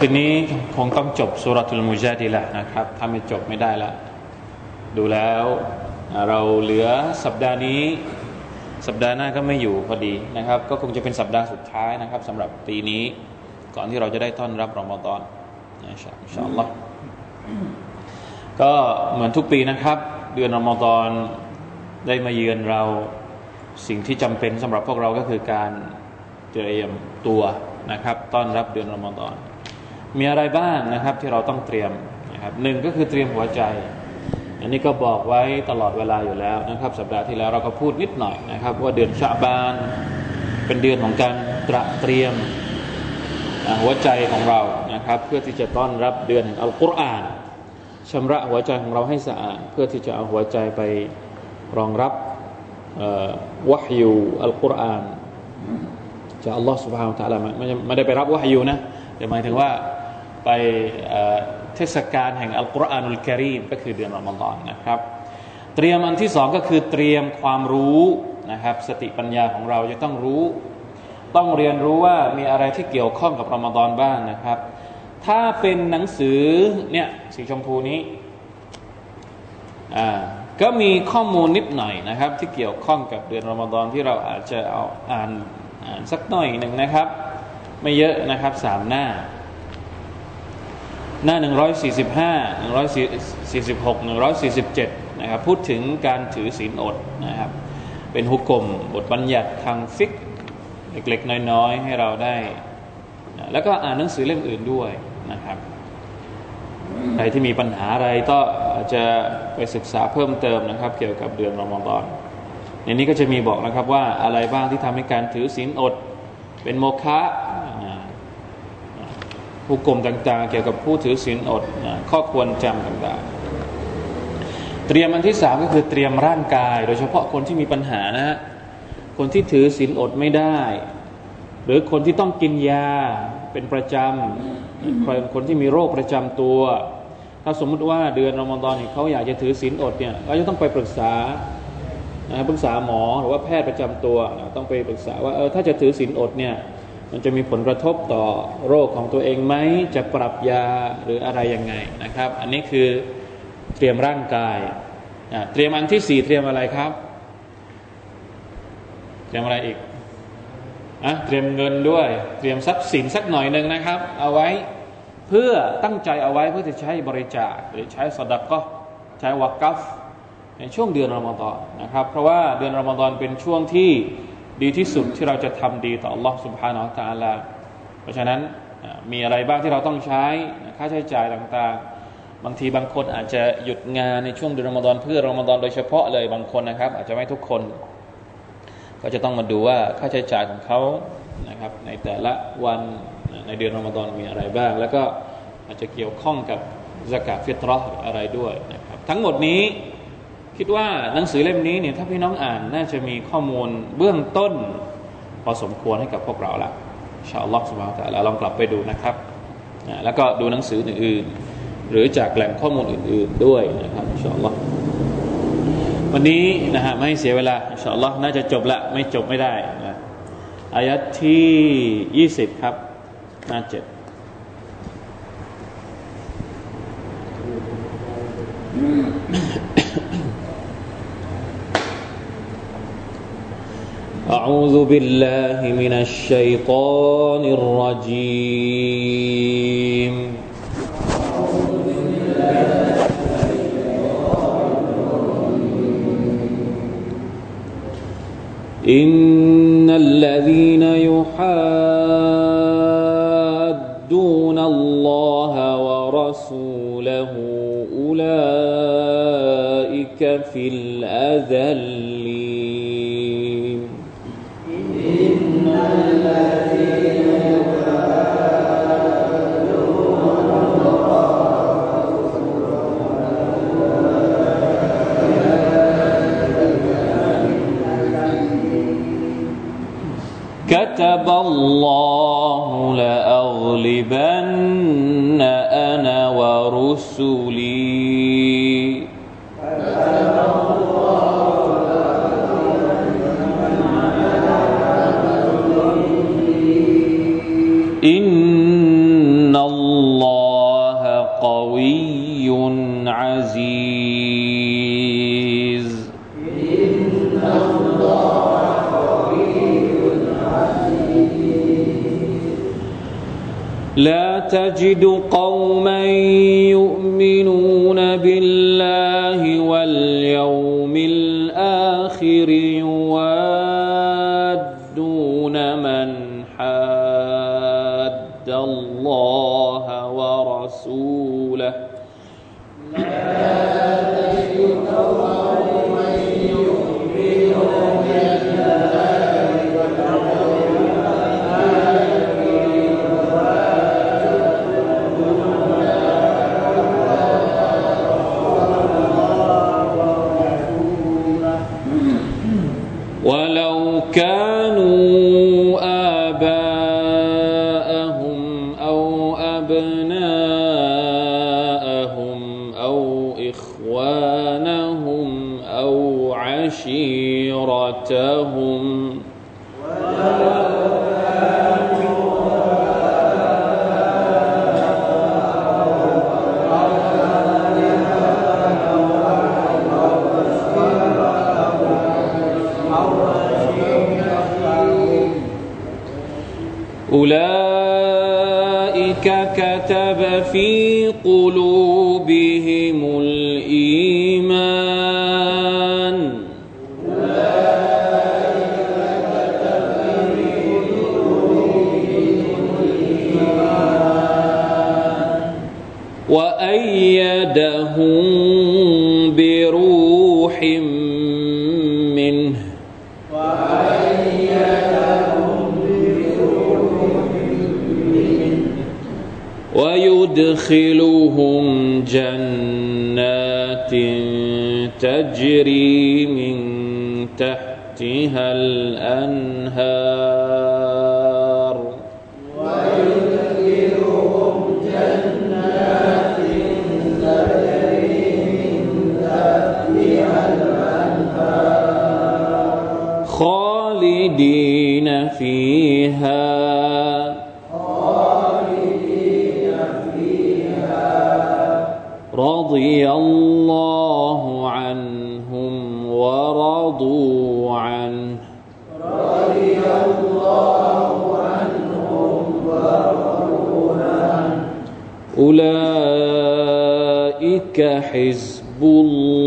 คืนนี้คงต้องจบสุรทูลมุจาดีละนะครับถ้าไม่จบไม่ได้ละ ดูแล้วเราเหลือสัปดาห์นี้ สัปดาห์หน้าก็ไม่อยู่พอดีนะครับ ก็คงจะเป็นสัปดาห์สุดท้ายนะครับสำหรับปีนี้ ก่อนที่เราจะได้ต้อนรับรอมฎอนอินชาอัลลอฮ์ก็เหมือนทุกปีนะครับ เดือนรอมฎอนได้มาเยือนเราสิ่งที่จำเป็นสำหรับพวกเราก็คือการเตรียมตัวนะครับ ต้อนรับเดือนรอมฎอน มีอะไรบ้างนะครับที่เราต้องเตรียมนะครับหนึ่งก็คือเตรียมหัวใจ อันนี้ก็บอกไว้ตลอดเวลาอยู่แล้วนะครับ สัปดาห์ที่แล้วเราก็พูดนิดหน่อยนะครับ ว่าเดือนชาบาน เป็นเดือนของการตระเตรียมหัวใจของเรานะครับ เพื่อที่จะต้อนรับเดือนอัลกุรอานชำระหัวใจของเราให้สะอาด เพื่อที่จะเอาหัวใจไปรองรับวะฮยูอัลกุรอานจะอัลลอฮ์สุบฮานะตะลาไม่ได้ไปรับวะฮยูนะแต่หมายถึงว่า ไปเทศกาลแห่งอัลกุรอานุลกิรีมก็คือเดือนรอมฎอนนะครับ เตรียมอันที่สองก็คือเตรียมความรู้นะครับสติปัญญาของเราจะต้องรู้ ต้องเรียนรู้ว่ามีอะไรที่เกี่ยวข้องกับรอมฎอนบ้างนะครับ ถ้าเป็นหนังสือเนี่ยสีชมพูนี้อ่าก็มีข้อมูลนิดหน่อยนะครับ ที่เกี่ยวข้องกับเดือนรอมฎอนที่เราอาจจะเอาอ่านอ่านสักหน่อยหนึ่งนะครับ ไม่เยอะนะครับสามหน้า หน้า 145 146 147 นะครับ พูดถึงการถือศีลอดนะครับ เป็นหุกกลมบทบัญญัติทางฟิกเล็กๆ น้อยๆ ให้เราได้ แล้วก็อ่านหนังสือเล่มอื่นด้วยนะครับใครที่มีปัญหาอะไรก็จจะไปศึกษาเพิ่มเติมนะครับ เกี่ยวกับเดือนรอมฎอนในนี้ก็จะมีบอกนะครับว่าอะไรบ้างที่ทำให้การถือศีลอด เป็นโมฆะ ผู้กลมต่างๆ เกี่ยวกับผู้ถือศีลอดข้อควรจำต่างๆ เตรียมอันที่สามก็คือเตรียมร่างกาย โดยเฉพาะคนที่มีปัญหานะฮะคนที่ถือศีลอดไม่ได้ หรือคนที่ต้องกินยาเป็นประจำคนที่มีโรคประจำตัว ถ้าสมมุติว่าเดือนรอมฎอนเขาอยากจะถือศีลอดเนี่ยก็จะต้องไปปรึกษาปรึกษาหมอหรือว่าแพทย์ประจำตัว ต้องไปปรึกษาว่าเออถ้าจะถือศีลอดเนี่ย มันจะมีผลกระทบต่อโรคของตัวเองไหมจะปรับยาหรืออะไรยังไงนะครับ อันนี้คือเตรียมร่างกายเตรียมอันที่สี่เตรียมอะไรครับ เตรียมอะไรอีกอะเตรียมเงินด้วย เตรียมทรัพย์สินสักหน่อยหนึ่งนะครับ เอาไว้เพื่อตั้งใจเอาไว้เพื่อจะใช้บริจาคหรือใช้สดักก็ใช้วักกัฟในช่วงเดือนรอมฎอนนะครับ เพราะว่าเดือนรอมฎอนเป็นช่วงที่ ดีที่สุดที่เราจะทำดีต่อ Allah سبحانه และ تعالى เพราะฉะนั้นมีอะไรบ้างที่เราต้องใช้ค่าใช้จ่ายต่างๆ บางทีบางคนอาจจะหยุดงานในช่วงเดือนรอมฎอนเพื่อรอมฎอนโดยเฉพาะเลยบางคนนะครับ อาจจะไม่ทุกคน ก็จะต้องมาดูว่าค่าใช้จ่ายของเขานะครับในแต่ละวันในเดือนรอมฎอนมีอะไรบ้าง แล้วก็อาจจะเกี่ยวข้องกับสกาฟิตรออะไรด้วยนะครับทั้งหมดนี้ คิดว่าหนังสือเล่มนี้เนี่ยถ้าพี่น้องอ่านน่าจะมีข้อมูลเบื้องต้น พอสมควรให้กับพวกเราละชาอัลลอฮฺสุบฮานตะลาลองกลับไปดูนะครับ แล้วก็ดูหนังสืออื่นๆ หรือจากแหล่งข้อมูลอื่น ๆด้วยนะครับชาอัลลอฮฺวันนี้นะฮะไม่เสียเวลาชาอัลลอฮฺน่าจะจบละไม่จบไม่ได้นะอายัดที่ยี่สิบครับหน้าเจ็ด أعوذ بالله من الشيطان الرجيم. إن الذين يحادون الله ورسوله أولئك في الأذلين الله لأغلبن أنا ورسلي. تجد قوما رضي الله عنهم ورضوا عنه أولئك حزب الله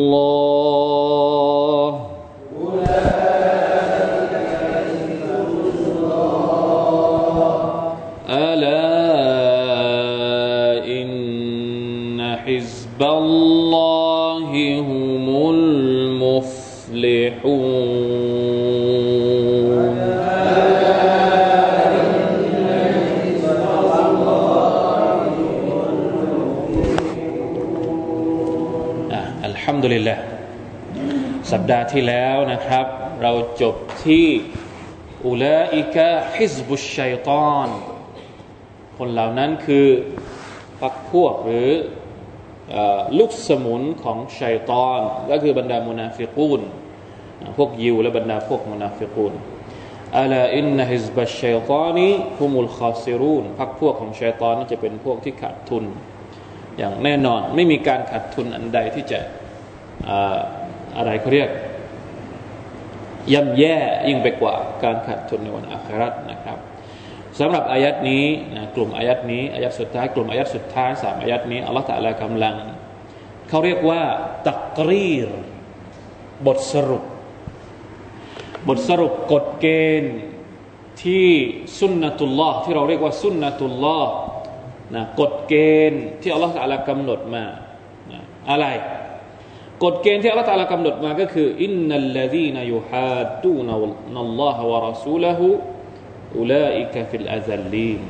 ลิลละสัปดาห์ที่แล้วนะครับ เราจบที่أولئك حزب الشيطان คนเหล่านั้นคือพรรคพวกหรือลูกสมุนของชัยตอน ก็คือบรรดามุนาฟิกูนพวกยิวและบรรดาพวกมุนาฟิกูนอัลาอินนฮิซบัชชัยตานีฮุมุลคาซิรูนพักพวกของชัยตอนจะเป็นพวกที่ขาดทุน อย่างแน่นอนไม่มีการขาดทุนอันใดที่จะ อะไรเขาเรียกย่ำแย่ยิ่งไปกว่าการขาดทุนในวันอาคราตนะครับสำหรับอายัดนี้นะกลุ่มอายัดนี้อายัดสุดท้ายกลุ่มอายัดสุดท้ายสามอายัดนี้อัลลอฮฺตะลากำลังเขาเรียกว่าตักรีร บทสรุป บทสรุปกฎเกณฑ์ที่สุนนะตุลลอฮ์ที่เราเรียกว่าสุนนะตุลลอฮ์นะกฎเกณฑ์ที่อัลลอฮฺตะลากำหนดมานะอะไร กฎเกณฑ์ที่อัลลอฮฺตะลากำหนดมาก็คือإن الذين يحادون الله ورسوله أولئك في الأذلين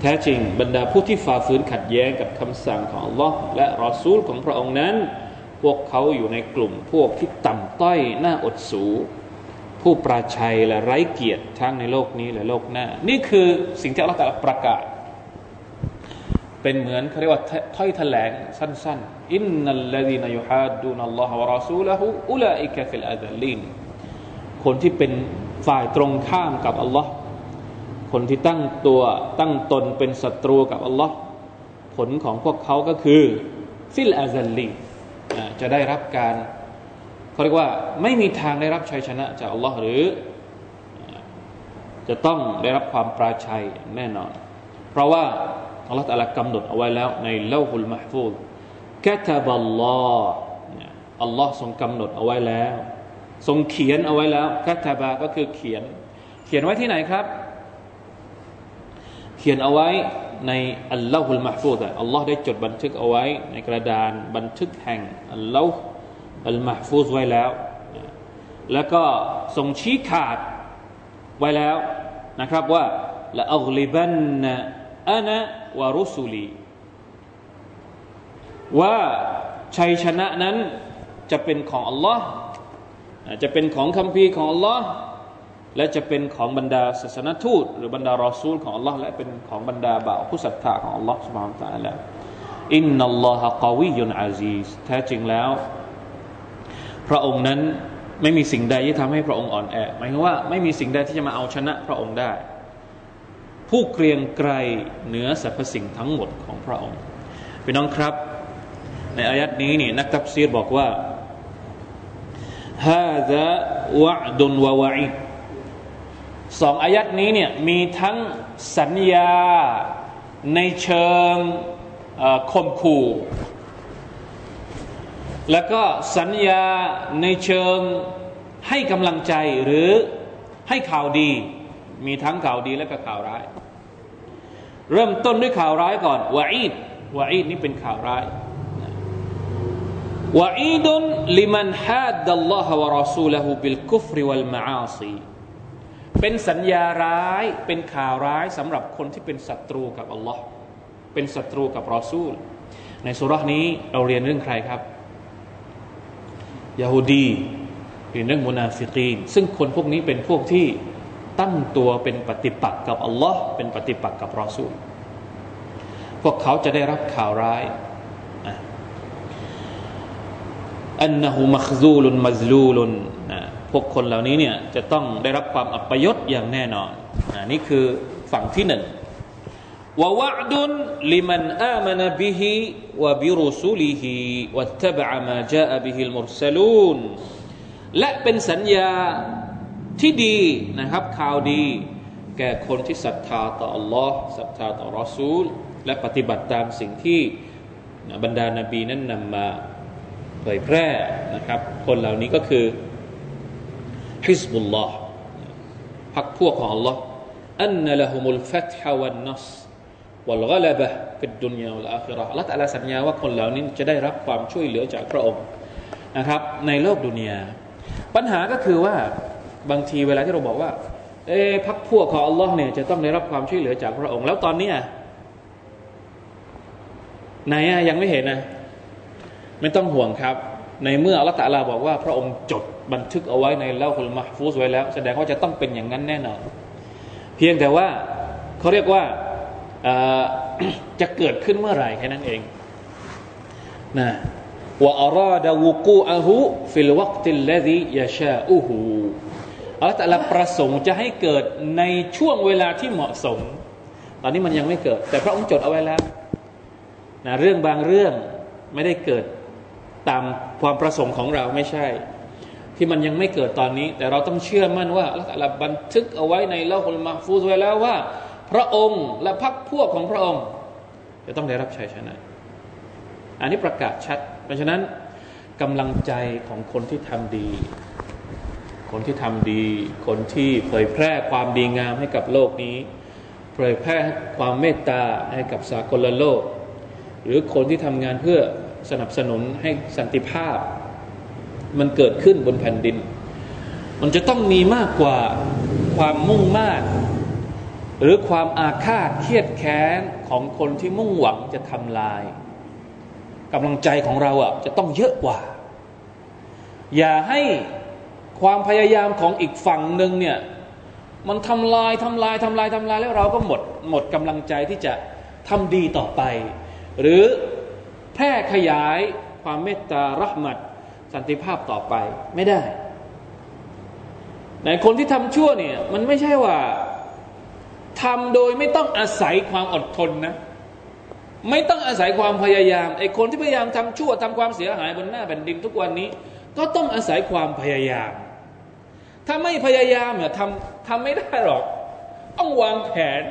แท้จริงบรรดาผู้ที่ฝ่าฝืนขัดแย้งกับคำสั่งของอัลลอฮ์และรอซูลของพระองค์นั้น พวกเขาอยู่ในกลุ่มพวกที่ต่ำต้อยน่าอดสู ผู้ปราชัยและไร้เกียรติทั้งในโลกนี้และโลกหน้า นี่คือสิ่งที่อัลลอฮฺประกาศ เป็นเหมือนเขาเรียกว่าถ้อยแถลงสั้นๆإن الذين يحادون الله ورسوله أولئك في الأذلينคนที่เป็นฝ่ายตรงข้ามกับอัลลอฮ์คนที่ตั้งตัวตั้งตนเป็นศัตรูกับอัลลอฮ์ผลของพวกเขาก็คือفي الأذلينจะได้รับการเขาเรียกว่าไม่มีทางได้รับชัยชนะจากอัลลอฮ์หรือ จะต้องได้รับความปราชัยแน่นอน เพราะว่า อัลลอฮ์ตะลากำหนดเอาไว้แล้วในเล่าฮุลมาฟูลกะตาบัลลอฮ์อัลลอฮ์ทรงกำหนดเอาไว้แล้ว ทรงเขียนเอาไว้แล้วกะตาบาก็คือเขียน เขียนไว้ที่ไหนครับ เขียนเอาไว้ในอัลลอฮุลมาฟูดอัลลอฮ์ได้จดบันทึกเอาไว้ ในกระดานบันทึกแห่งอัลลอฮ์อัลมาฟูดไว้แล้ว แล้วก็ทรงชี้ขาดไว้แล้วนะครับว่าละอัลลิบันนะอานะ วารุสุลี ว่าชัยชนะนั้นจะเป็นของอัลลอฮ์จะเป็นของคำพีของอัลลอฮ์และจะเป็นของบรรดาศาสนทูต หรือบรรดารอซูลของอัลลอฮ์และเป็นของบรรดาบ่าวผู้ศรัทธาของอัลลอฮ์สุบฮานตะลาอินนัลลอฮะกาวิยุนอาซีสแท้จริงแล้ว พระองค์นั้นไม่มีสิ่งใดที่ทำให้พระองค์อ่อนแอหมายถึงว่าไม่มีสิ่งใดที่จะมาเอาชนะพระองค์ได้ ผู้เกรียงไกรเหนือสรรพสิ่งทั้งหมดของพระองค์พี่น้องครับ ในอายัดนี้นี่นักตัฟซีรบอกว่าฮาซาวะดุนวะวะอิดสองอายัดนี้เนี่ยมีทั้งสัญญาในเชิงคมขู่แล้วก็สัญญาในเชิงให้กำลังใจหรือให้ข่าวดี มีทั้งข่าวดีและก็ข่าวร้าย เริ่มต้นด้วยข่าวร้ายก่อนวะอีดวะอีดนี่เป็นข่าวร้ายวะอีดุนลิมันฮัดดัลลอฮะวะรอซูลหูบิลกุฟริวัลมาอาซีเป็นสัญญาร้ายเป็นข่าวร้ายสำหรับคนที่เป็นศัตรูกับอัลลอฮ์เป็นศัตรูกับรอซูล ในสุรานี้เราเรียนเรื่องใครครับยาฮูดีเรียนเรื่องมุนาฟิกีนซึ่งคนพวกนี้เป็นพวกที่ ตั้งตัวเป็นปฏิปักษ์กับอัลลอฮ์เป็นปฏิปักษ์กับรอซูลพวกเขาจะได้รับข่าวร้ายอันนหูมักซูลุนมัซลูลุนพวกคนเหล่านี้เนี่ยจะต้องได้รับความอัปยศอย่างแน่นอนอนี่คือฝั่งที่หนึ่งวะวะดุนลิมันอามนบิฮิวะบิรุสุลิฮิวัตตบะมาจาบิฮิลมุรสลูนและเป็นสัญญา ที่ดีนะครับข่าวดี แก่คนที่ศรัทธาต่อ Allah ศรัทธาต่อรอซูล และปฏิบัติตามสิ่งที่บรรดานาบีนั้นนำมาเผยแพร่นะครับ คนเหล่านี้ก็คือฮิสบุลลอฮ์พักพวกของ Allah อันนละฮุมุลฟัตฮะวันนัสวัลกลบะฟิดดุนยาวัลอาคิราละตะลาสัญญาว่าคนเหล่านี้จะได้รับความช่วยเหลือจากพระองค์นะครับ ในโลกดุนยาปัญหาก็คือว่า บางทีเวลาที่เราบอกว่า เอ๊พักพวกของ Allah เนี่ยจะต้องได้รับความช่วยเหลือจากพระองค์ แล้วตอนนี้ไหนอะยังไม่เห็นนะไม่ต้องห่วงครับ ในเมื่ออัลลอฮฺตะลาบอกว่า พระองค์จดบันทึกเอาไว้ในเล่าคุลมาฟูสไว้แล้ว แสดงว่าจะต้องเป็นอย่างนั้นแน่นอน เพียงแต่ว่าเขาเรียกว่าจะเกิดขึ้นเมื่อไหร่แค่นั้นเองนะว่าอารดาวุกูอาหูฟิลวักติลลดียาชาอูหู อัลลอฮฺตะลประสงค์จะให้เกิดในช่วงเวลาที่เหมาะสม ตอนนี้มันยังไม่เกิด แต่พระองค์จดเอาไว้แล้วนะเรื่องบางเรื่องไม่ได้เกิดตามความประสงค์ของเราไม่ใช่ ที่มันยังไม่เกิดตอนนี้ แต่เราต้องเชื่อมั่นว่าอัลลอฮฺบันทึกเอาไว้ในเล่าคุลมาฟูซไว้แล้วว่า พระองค์และพรรคพวกของพระองค์ จะต้องได้รับชัยชนะ อันนี้ประกาศชัด เพราะฉะนั้นกำลังใจของคนที่ทำดี คนที่ทำดี คนที่เผยแพร่ความดีงามให้กับโลกนี้ เผยแพร่ความเมตตาให้กับสากลโลก หรือคนที่ทำงานเพื่อสนับสนุนให้สันติภาพ มันเกิดขึ้นบนแผ่นดิน มันจะต้องมีมากกว่าความมุ่งมา่หรือความอาฆาตเครียดแค้นของคนที่มุ่งหวังจะทำลายกำลังใจของเราอะจะต้องเยอะกว่า อย่าให้ ความพยายามของอีกฝั่งหนึ่งเนี่ยมันทำลายทำลายทำลายทำลายแล้วเราก็หมดหมดกำลังใจที่จะทำดีต่อไป หรือแพร่ขยายความเมตตารหมัดสันติภาพต่อไปไม่ได้ในคนที่ทำชั่วเนี่ยมันไม่ใช่ว่าทำโดยไม่ต้องอาศัยความอดทนนะ ไม่ต้องอาศัยความพยายามไอ้คนที่พยายามทำชั่วทำความเสียหายบนหน้าแผ่นดินทุกวันนี้ ก็ต้องอาศัยความพยายาม ถ้าไม่พยายามเนี่ยทำทำไม่ได้หรอก ต้องวางแผน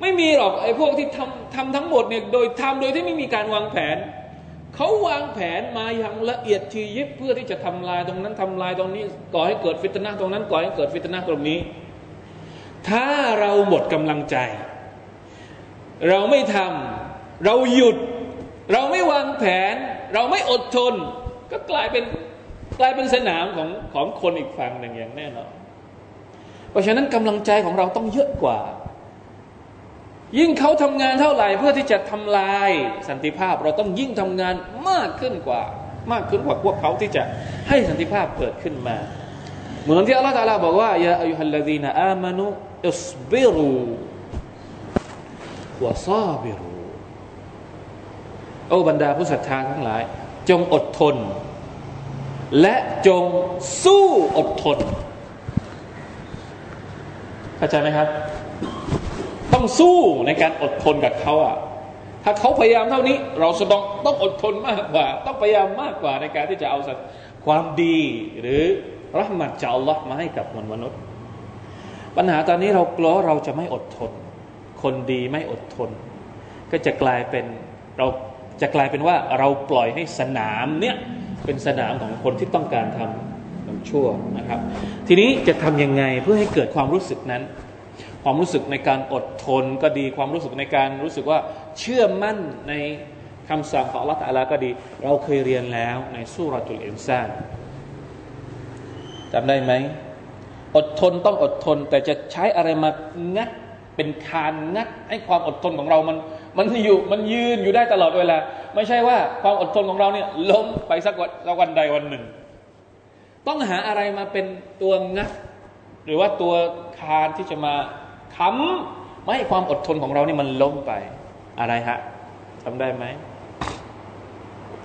ไม่มีหรอกไอ้พวกที่ทำทำทั้งหมดเนี่ยโดยทำโดยที่ไม่มีการวางแผนเขาวางแผนมาอย่างละเอียดทียิบเพื่อที่จะทำลายตรงนั้นทำลายตรงนี้ ก่อให้เกิดฟิตนะตรงนั้นก่อให้เกิดฟิตนะตรงนี้ ถ้าเราหมดกำลังใจ เราไม่ทำเราหยุด เราไม่วางแผน เราไม่อดทน ก็กลายเป็น กลายเป็นสนามของของคนอีกฝั่งหนึ่งอย่างแน่นอนเพราะฉะนั้นกำลังใจของเราต้องเยอะกว่า ยิ่งเขาทำงานเท่าไหร่เพื่อที่จะทำลายสันติภาพ เราต้องยิ่งทำงานมากขึ้นกว่า มากขึ้นกว่าพวกเขาที่จะให้สันติภาพเกิดขึ้นมา เหมือนที่อัลลอฮฺตาลาบอกว่ายาอายุฮัลลดีนอามานุอิสบิรูวะซาบิรูโอ้บรรดาผู้ศรัทธาทั้งหลาย จงอดทน และจงสู้อดทนเข้าใจไหมครับ ต้องสู้ในการอดทนกับเขาอะถ้าเขาพยายามเท่านี้ เราสต้องต้องอดทนมากกว่า ต้องพยายามมากกว่าในการที่จะเอาความดีหรือรัหมัดจากอัลลอฮ์มาให้กับมนุษย์ ปัญหาตอนนี้เรากลัวเราจะไม่อดทน คนดีไม่อดทน ก็จะกลายเป็นเราจะกลายเป็นว่าเราปล่อยให้สนามเนี้ย เป็นสนามของคนที่ต้องการทำทำชั่วนะครับ ทีนี้จะทำยังไงเพื่อให้เกิดความรู้สึกนั้น ความรู้สึกในการอดทนก็ดีความรู้สึกในการรู้สึกว่าเชื่อมั่นในคำสั่งของอัลลอฮฺตะลาก็ดี เราเคยเรียนแล้วในสุรตุลอินซานจำได้ไหมอดทนต้องอดทน แต่จะใช้อะไรมางัดเป็นคานงัดให้ความอดทนของเรามัน มันอยู่มันยืนอยู่ได้ตลอดเวลา ไม่ใช่ว่าความอดทนของเราเนี่ยล้มไปสักวันใดวันหนึ่ง ต้องหาอะไรมาเป็นตัวงัดหรือว่าตัวคานที่จะมาค้ำไม่ให้ความอดทนของเรานี่มันล้มไปอะไรฮะทำได้ไหม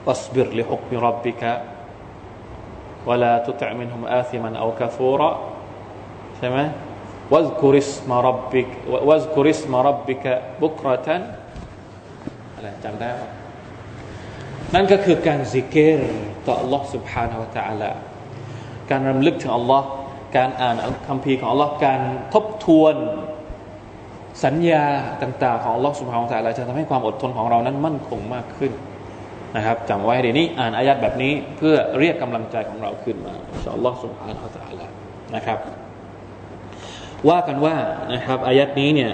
اصبر لحكم ربك ولا تطع منهم آثما أو كفوراใช่ไหมواذكر اسم ربك واذكر اسم ربك بكرة อะไรจำได้ไหมนั่นก็คือการซิกเกตต่อ Allah سبحانه และ تعالى การรำลึกถึง Allah การอ่านคัมภีร์ของ Allah การทบทวนสัญญาต่างๆของลอสุภาของแต่ละจะทำให้ความอดทนของเรานั้นมั่นคงมากขึ้นนะครับจำไว้เดี๋ยวนี้อ่านอายัดแบบนี้เพื่อเรียกกำลังใจของเราขึ้นมาอินชาอัลลอฮฺสุบฮานาอัลลอฮฺนะครับ ว่ากันว่านะครับอายัดนี้เนี่ย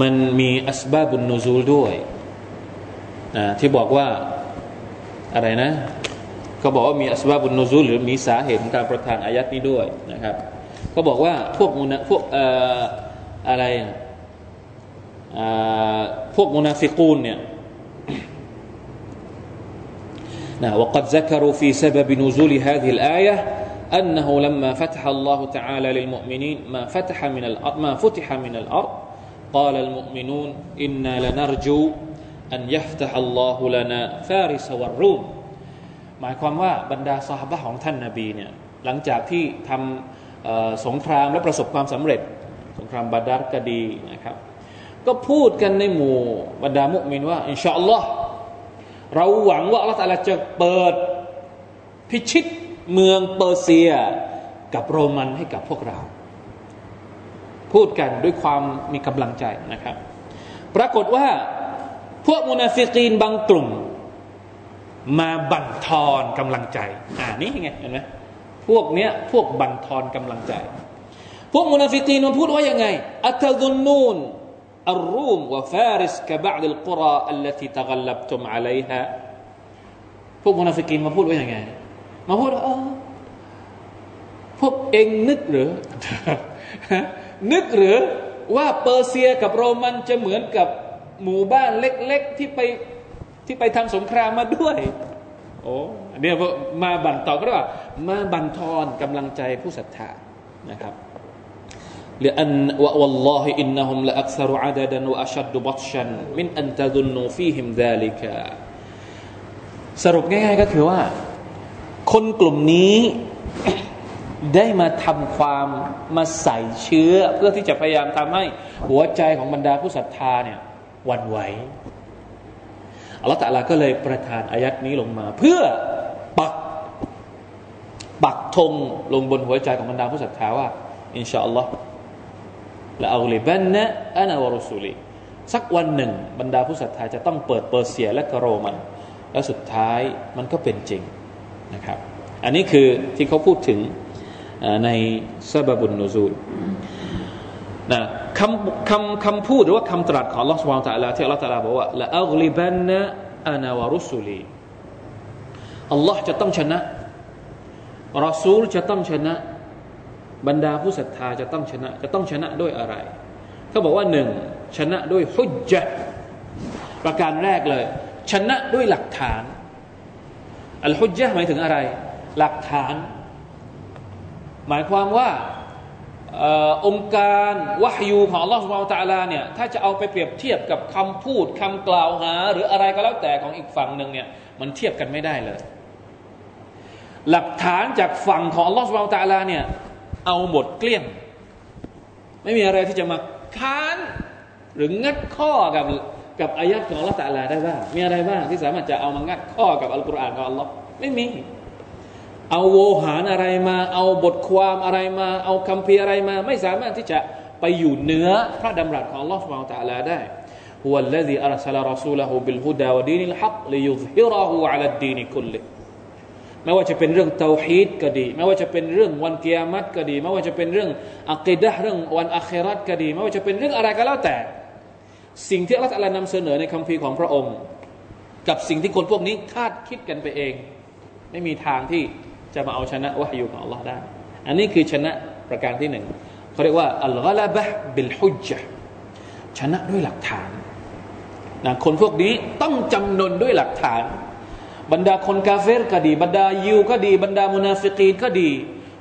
มันมีอัสบาบุนนูซูลด้วยที่บอกว่าอะไรนะเขาบอกว่ามีอัสบาบุนนูซูลหรือมีสาเหตุของการประทานอายัดนี้ด้วยนะครับก็บอกว่าพวกมุนพวกเอ่ออะไรพวกมุนาฟิกูนเนี่ยนะ وقد ذكروا في سبب نزول هذه الآية أنه لما فتح الله تعالى للمؤمنين ما فتح من الأرض ما فتح من الأرض قال المؤمنون إنا لنرجو أن يفتح الله لنا فارس والروم หมายความว่าบรรดาสหายของท่านนาบีเนี่ยหลังจากที่ทำสงครามและประสบความสำเร็จ สงครามบาดาร์กดีนะครับ ก็พูดกันในหมู่บรรดามุมินว่าอินชาอัลลอฮ์เราหวังว่าอัลลอฮฺจะเปิดพิชิตเมืองเปอร์เซียกับโรมันให้กับพวกเรา พูดกันด้วยความมีกำลังใจนะครับ ปรากฏว่าพวกมุนาฟิกีนบางกลุ่ม มาบั่นทอนกำลังใจ อ่านี่ไงเห็นไหมพวกเนี้ยพวกบั่นทอนกำลังใจ พวกมุนาฟิกีนมันพูดว่ายังไงأتظنون الروم وفارس كبعض القرى التي تغلبتم عليهاพวกมุนาฟิกีนมาพูดว่ายังไง มาพูดว่า พวกเองนึกหรือ นึกหรือว่าเปอร์เซียกับโรมันจะเหมือนกับหมู่บ้านเล็กๆที่ไปที่ไปทำสงครามมาด้วย โอ้เนี่ยมาบั่นทอนก็เรียกว่ามาบั่นทอนกำลังใจผู้ศรัทธานะครับ لأن والله إنهم لأكثر عددا وأشد بطشا من أن تظنوا فيهم ذلك สรุปง่ายๆก็คือว่า คนกลุ่มนี้ ได้มาทำความมาใส่เชื้อ เพื่อที่จะพยายามทำให้หัวใจของบรรดาผู้ศรัทธาเนี่ยวันไหวอัลลอฮฺตะลาก็เลยประทานอายัดนี้ลงมา เพื่อปักปักธงลงบนหัวใจของบรรดาผู้ศรัทธาว่า อินชาอัลลอฮ์ละอัลลิบันนะอันาวรุสุลีสักวันหนึ่ง บรรดาผู้ศรัทธาจะต้องเปิดเปอร์เซียและกโรมัน และสุดท้ายมันก็เป็นจริงนะครับ อันนี้คือที่เขาพูดถึง ในซาบบุญนูซูลนะคำคำคำพูดหรือว่าคำตรัสของ Allah سبحانه และ تعالى ที่ Allah تعالى บอกว่าละอัลลิบันนะอานาวรุสุลีอัลลอฮ์จะต้องชนะรอซูลจะต้องชนะ บรรดาผู้ศรัทธาจะต้องชนะ จะต้องชนะด้วยอะไร เขาบอกว่าหนึ่งชนะด้วยฮุจจ์ประการแรกเลย ชนะด้วยหลักฐานอัลฮุจจ์หมายถึงอะไร หลักฐาน หมายความว่าองค์การวะฮยูของอัลลอฮฺสุบไบร์ตะลาเนี่ยถ้าจะเอาไปเปรียบเทียบกับคำพูดคำกล่าวหา หรืออะไรก็แล้วแต่ของอีกฝั่งหนึ่งเนี่ยมันเทียบกันไม่ได้เลย หลักฐานจากฝั่งของอัลลอฮฺสุบไบร์ตะลาเนี่ยเอาหมดเกลี้ยง ไม่มีอะไรที่จะมาค้านหรืองัดข้อกับกับอายัดของอัลลอฮฺตะลาได้บ้างมีอะไรบ้างที่สามารถจะเอามางัดข้อกับอัลกุรอานของอัลลอฮ์ไม่มี เอาโวหารอะไรมา เอาบทความอะไรมา เอาคำพีอะไรมา ไม่สามารถที่จะไปอยู่เหนือพระดำรัสของ Allah سبحانه และ تعالى ได้ هو الذي أرسل رسوله بالهدى ودين الحق ليظهره على الدين كله ไม่ว่าจะเป็นเรื่องเตาฮีดก็ดีไม่ว่าจะเป็นเรื่องวันกิยามัตก็ดีไม่ว่าจะเป็นเรื่องอักีดะเรื่องวันอัคราตก็ดีไม่ว่าจะเป็นเรื่องอะไรก็แล้วแต่ สิ่งที่อัลลอฮฺนำเสนอในคำพีของพระองค์ กับสิ่งที่คนพวกนี้คาดคิดกันไปเอง ไม่มีทางที่ จะมาเอาชนะวะฮยูของ Allah ได้ อันนี้คือชนะประการที่หนึ่งเขาเรียกว่าอัลกลาบะบิลฮุจชนะด้วยหลักฐานนะคนพวกนี้ต้องจำนนด้วยหลักฐาน บรรดาคนกาเฟรก็ดี บรรดายิวก็ดี บรรดามุนาฟิกีนก็ดี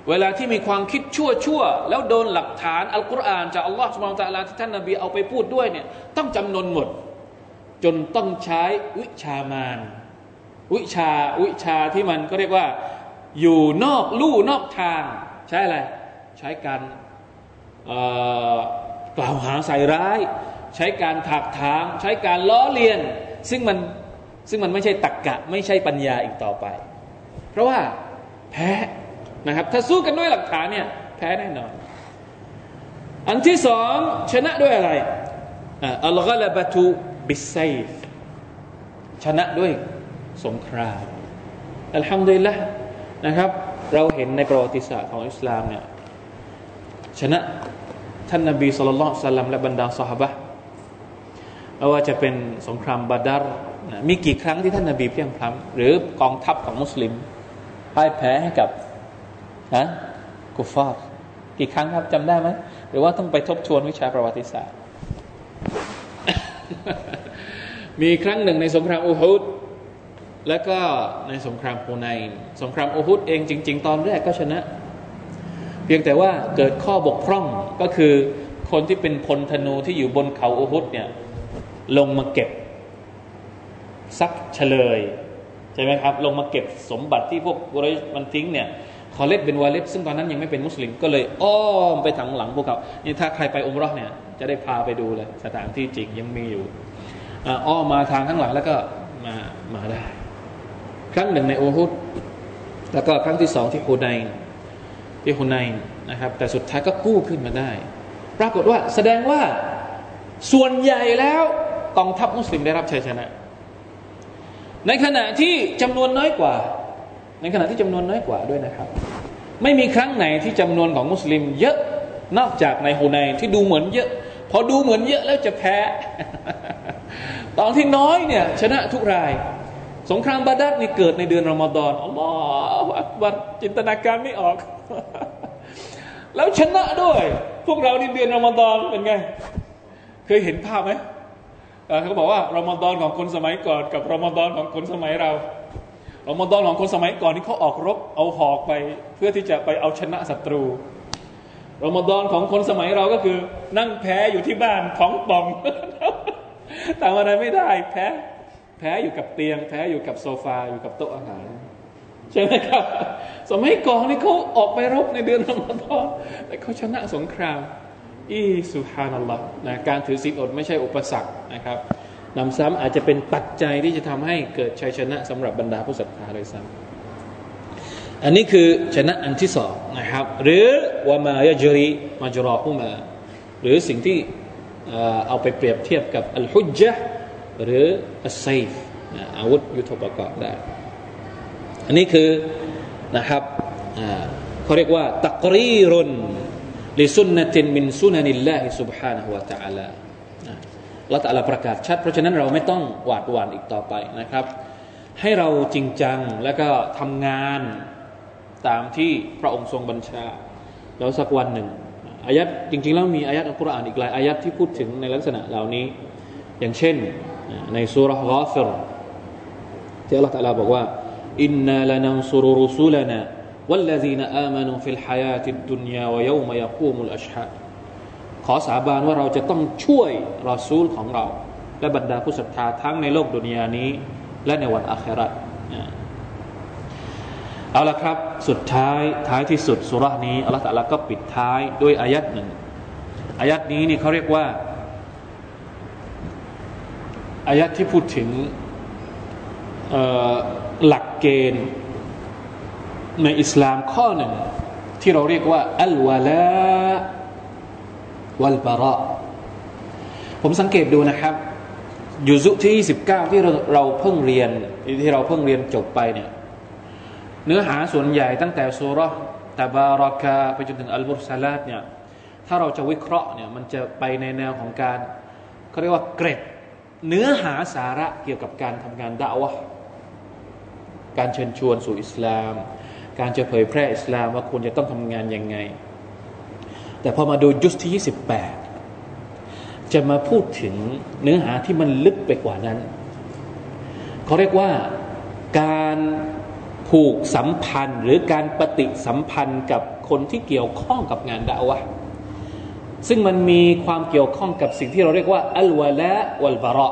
เวลาที่มีความคิดชั่วชั่วแล้วโดนหลักฐานอัลกุรอานจากอัลลอฮฺสุบานตะลาที่ท่านนบีเอาไปพูดด้วยเนี่ยต้องจำนนหมด จนต้องใช้วิชามาน วิชาวิชาที่มันก็เรียกว่า อยู่นอกลู่นอกทาง ใช้อะไร ใช้การกล่าวหาใส่ร้าย ใช้การถักถาง ใช้การล้อเลียน ซึ่งมันซึ่งมันไม่ใช่ตักกะ ไม่ใช่ปัญญาอีกต่อไป เพราะว่าแพ้นะครับ ถ้าสู้กันด้วยหลักฐานเนี่ยแพ้แน่นอน อันที่สองชนะด้วยอะไรอัลกลบะตุบิสไซฟชนะด้วยสงครามอัลฮัมดุลิลละ นะครับ เราเห็นในประวัติศาสตร์ของอิสลามเนี่ยชนะท่านนบีสุลต่านสลัมและบรรดาสหบะไม่ว่าจะเป็นสงครามบาดาร์มีกี่ครั้งที่ท่านนบีเพียงพล้ำหรือกองทัพของมุสลิมพ่ายแพ้ให้กับนะกุฟาร์กี่ครั้งครับจำได้ไหมหรือว่าต้องไปทบทวนวิชาประวัติศาสตร์ มีครั้งหนึ่งในสงครามอูฮุด แล้วก็ในสงครามโฮไนสงครามโอฮุดเองจริง ๆ ตอนแรกก็ชนะ เพียงแต่ว่าเกิดข้อบกพร่องก็คือคนที่เป็นพลธนูที่อยู่บนเขาโอฮุดเนี่ยลงมาเก็บทรัพย์เชลยใช่ไหมครับ ลงมาเก็บสมบัติที่พวกกุเรชมันทิ้งเนี่ยคอลิด บินวะลีดซึ่งตอนนั้นยังไม่เป็นมุสลิมก็เลยอ้อมไปทางหลังพวกเขานี่ถ้าใครไปอุมเราะฮ์เนี่ยจะได้พาไปดูเลยสถานที่จริงยังมีอยู่อ้อมมาทางข้างหลังแล้วก็มามาได้ ครั้งหนึ่งในโอฮุดแล้วก็ครั้งที่สองที่ฮูไนที่ฮูไนนะครับ แต่สุดท้ายก็กู้ขึ้นมาได้ ปรากฏว่าแสดงว่าส่วนใหญ่แล้วกองทัพมุสลิมได้รับชัยชนะ ในขณะที่จำนวนน้อยกว่า ในขณะที่จำนวนน้อยกว่าด้วยนะครับ ไม่มีครั้งไหนที่จำนวนของมุสลิม เยอะนอกจากในฮูไนที่ดูเหมือนเยอะพอดูเหมือนเยอะแล้วจะแพ้ ตอนที่น้อยเนี่ยชนะทุกราย สงครามบาดัดนี่เกิดในเดือนรอมฎอนอัลลอฮฺอักบัรจินตนาการไม่ออก แล้วชนะด้วย พวกเราในเดือนรอมฎอนเป็นไง เคยเห็นภาพไหมเขาบอกว่ารอมฎอนของคนสมัยก่อน กับรอมฎอนของคนสมัยเรารอมฎอนของคนสมัยก่อนที่เขาออกรบเอาหอกไป เพื่อที่จะไปเอาชนะศัตรูรอมฎอนของคนสมัยเราก็คือ นั่งแพ้อยู่ที่บ้านท้องป่องทำอะไรไม่ได้แพ้ แพ้อยู่กับเตียง แพ้อยู่กับโซฟาอยู่กับโต๊ะอาหารใช่ไหมครับ สมัยก่อนนี่เขาออกไปรบในเดือนรอมฎอนแต่เขาชนะสงครามอีสุฮานัลลอฮ์นะการถือศีลอดไม่ใช่อุปสรรคนะครับนำซ้ำอาจจะเป็นปัจจัยที่จะทำให้เกิดชัยชนะสำหรับบรรดาผู้ศรัทธาเลยซ้ำอันนี้คือชนะอันที่สองนะครับ หรือวามายจรีมาจรอฮุมา หรือสิ่งที่เอาไปเปรียบเทียบกับอัลฮุจจ์ หรืออัลไซฟอาวุธยุทโธปกรณ์ได้ อันนี้คือนะครับเขาเรียกว่าตักรีรุนลิสุนนตินมินสุนันิลลาฮิ سبحانه และ تعالى ละตัลลประกาศชัด เพราะฉะนั้นเราไม่ต้องหวาดหวั่นอีกต่อไปนะครับ ให้เราจริงจังแล้วก็ทำงานตามที่พระองค์ทรงบัญชา แล้วสักวันหนึ่งอายัดจริงๆแล้วมีอายัดอัลกุรอานอีกหลายอายัดที่พูดถึงในลักษณะเหล่านี้ อย่างเช่น ในสุรกาฟิรที่อัลลอฮฺตะลาบอกว่าอินนาลนันซุรุรุสุลนา والذين آمنوا في الحياة الدنيا ويوم يقوم الأشهاد ขอสาบานว่าเราจะต้องช่วยรอซูลของเรา และบรรดาผู้ศรัทธาทั้งในโลกดุนยานี้ และในวันอาคราเอาละครับ สุดท้ายท้ายที่สุดสุรานี้อัลลอฮฺตะลาก็ปิดท้ายด้วยอายัดหนึ่งอายัดนี้นี่เขาเรียกว่า อายัดที่พูดถึงหลักเกณฑ์ในอิสลามข้อหนึ่ง ที่เราเรียกว่าอัลวาลาวัลบาระผมสังเกตดูนะครับยูซุที่ 29 ที่เราเราเพิ่งเรียนที่เราเพิ่งเรียนจบไปเนี่ยเนื้อหาส่วนใหญ่ตั้งแต่สุรตาบารากาไปจนถึงอัลบุรซาลาตเนี่ยถ้าเราจะวิเคราะห์เนี่ยมันจะไปในแนวของการเขาเรียกว่าเกร็ด เนื้อหาสาระเกี่ยวกับการทำงานด่าวะการเชิญชวนสู่อิสลาม การจะเผยแพร่อิสลามว่าคุณจะต้องทำงานยังไง แต่พอมาดูยุสที่ 28 จะมาพูดถึงเนื้อหาที่มันลึกไปกว่านั้น เขาเรียกว่าการผูกสัมพันธ์หรือการปฏิสัมพันธ์กับคนที่เกี่ยวข้องกับงานด่าวะ ซึ่งมันมีความเกี่ยวข้องกับสิ่งที่เราเรียกว่าอัลวะละวัลบาระ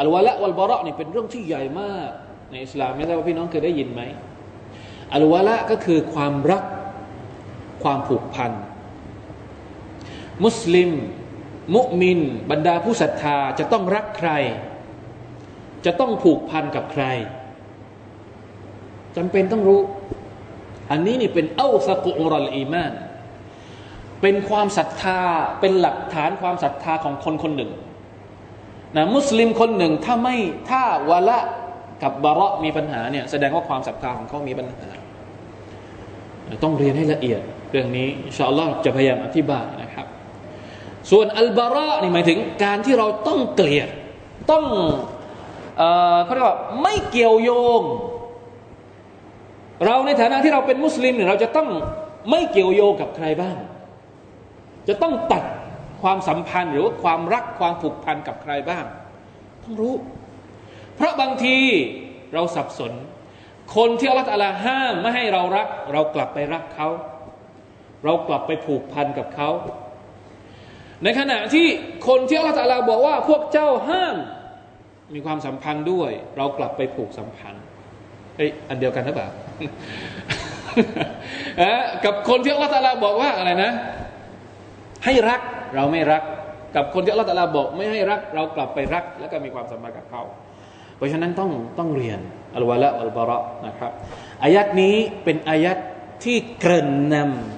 อัลวะละวัลบาระนี่เป็นเรื่องที่ใหญ่มาก ในอิสลามไม่ทราบว่าพี่น้องเคยได้ยินไหมอัลวะละก็คือความรักความผูกพัน มุสลิม มุมิน บรรดาผู้ศรัทธาจะต้องรักใคร จะต้องผูกพันกับใครจำเป็นต้องรู้ อันนี้นี่เป็นเอ้าสกุอุรัลอีมาน เป็นความศรัทธาเป็นหลักฐานความศรัทธาของคนคนหนึ่งนะมุสลิมคนหนึ่งถ้าไม่ถ้าวะละกับบาระมีปัญหาเนี่ยแสดงว่าความศรัทธาของเขามีปัญหา ต้องเรียนให้ละเอียดเรื่องนี้อินชาอัลลอฮ์จะพยายามอธิบายนะครับ ส่วนอัลบาระนี่หมายถึงการที่เราต้องเกลียดต้องเออเขาเรียกว่าไม่เกี่ยวโยง เราในฐานะที่เราเป็นมุสลิมเนี่ยเราจะต้องไม่เกี่ยวโยงกับใครบ้าง จะต้องตัดความสัมพันธ์หรือว่าความรักความผูกพันกับใครบ้าง ต้องรู้ เพราะบางทีเราสับสน คนที่อัลลอฮฺห้ามไม่ให้เรารัก เรากลับไปรักเขา เรากลับไปผูกพันกับเขา ในขณะที่คนที่อัลลอฮฺบอกว่าพวกเจ้าห้ามมีความสัมพันธ์ด้วย เรากลับไปผูกสัมพันธ์เอ้ยอันเดียวกันหรือเปล่ากับคนที่อัลลอฮฺบอกว่าอะไรนะ ให้รักเราไม่รักกับคนที่อัลลอฮฺบอกไม่ให้รักเรากลับไปรัก แล้วก็มีความสัมพันธ์กับเขาเพราะฉะนั้นต้องต้องเรียนอัลวะละอัลบาระนะครับอายัดนี้เป็นอายัดที่เกริ่นน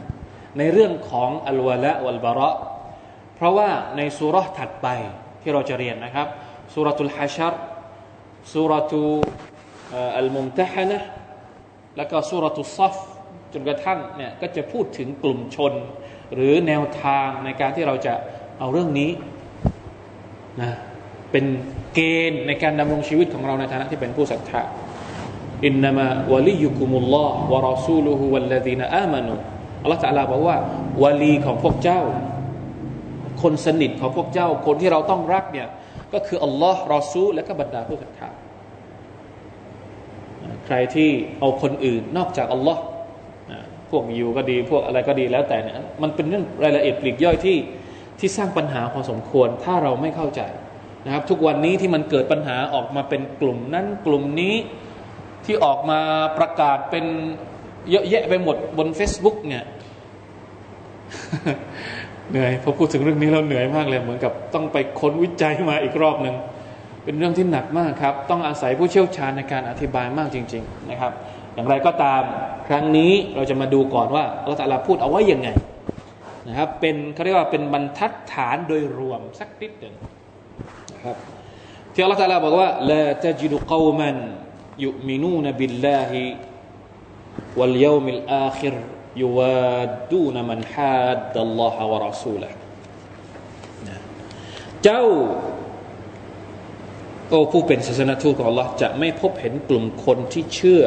ำในเรื่องของอัลวะละอัลบาระเพราะว่าในสุรษถัดไปที่เราจะเรียนนะครับสุรทุลฮัชรสุรทุอัลมุมตะฮนะแล้วก็สุรทุซัฟจนกระทั่งเนี่ยก็จะพูดถึงกลุ่มชน หรือแนวทางในการที่เราจะเอาเรื่องนี้นะเป็นเกณฑ์ในการดำรงชีวิตของเราในฐานะที่เป็นผู้ศรัทธาอินนามะวะลียุคุมุลลอฮ์วะรอซูลุฮุวัลลดีนอามานุอัลลอฮฺตะลาบอกว่าวะลีของพวกเจ้า คนสนิทของพวกเจ้า คนที่เราต้องรักเนี่ยก็คืออัลลอฮ์รอซูและก็บรรดาผู้ศรัทธาใครที่เอาคนอื่นนอกจากอัลลอฮ์ พวกยูก็ดี พวกอะไรก็ดีแล้วแต่เนี่ยมันเป็นเรื่องรายละเอียดปลีกย่อยที่ที่สร้างปัญหาพอสมควรถ้าเราไม่เข้าใจนะครับ ทุกวันนี้ที่มันเกิดปัญหาออกมาเป็นกลุ่มนั้นกลุ่มนี้ที่ออกมาประกาศเป็นเยอะแยะไปหมดบน Facebook เนี่ยเหนื่อยพอพูดถึงเรื่องนี้เราเหนื่อยมากเลย เหมือนกับต้องไปค้นวิจัยมาอีกรอบหนึ่งเป็นเรื่องที่หนักมากครับ ต้องอาศัยผู้เชี่ยวชาญในการอธิบายมากจริง ๆ นะครับ อย่างไรก็ตามครั้งนี้เราจะมาดูก่อนว่าอัลลอฮฺพูดเอาไว้ยังไงนะครับเป็นเขาเรียกว่าเป็นบรรทัดฐานโดยรวมสักนิดหนึ่งนะครับที่อัลลอฮฺบอกว่าละตจิดุกวมันยุมินูนบิลลาฮิวัลยามิลอาคิรยูวาดูนมันฮัดดัลลอฮฺวะรอซูละเจ้าโอ้ผู้เป็นศาสนทูตของ Allah จะไม่พบเห็นกลุ่มคนที่เชื่อ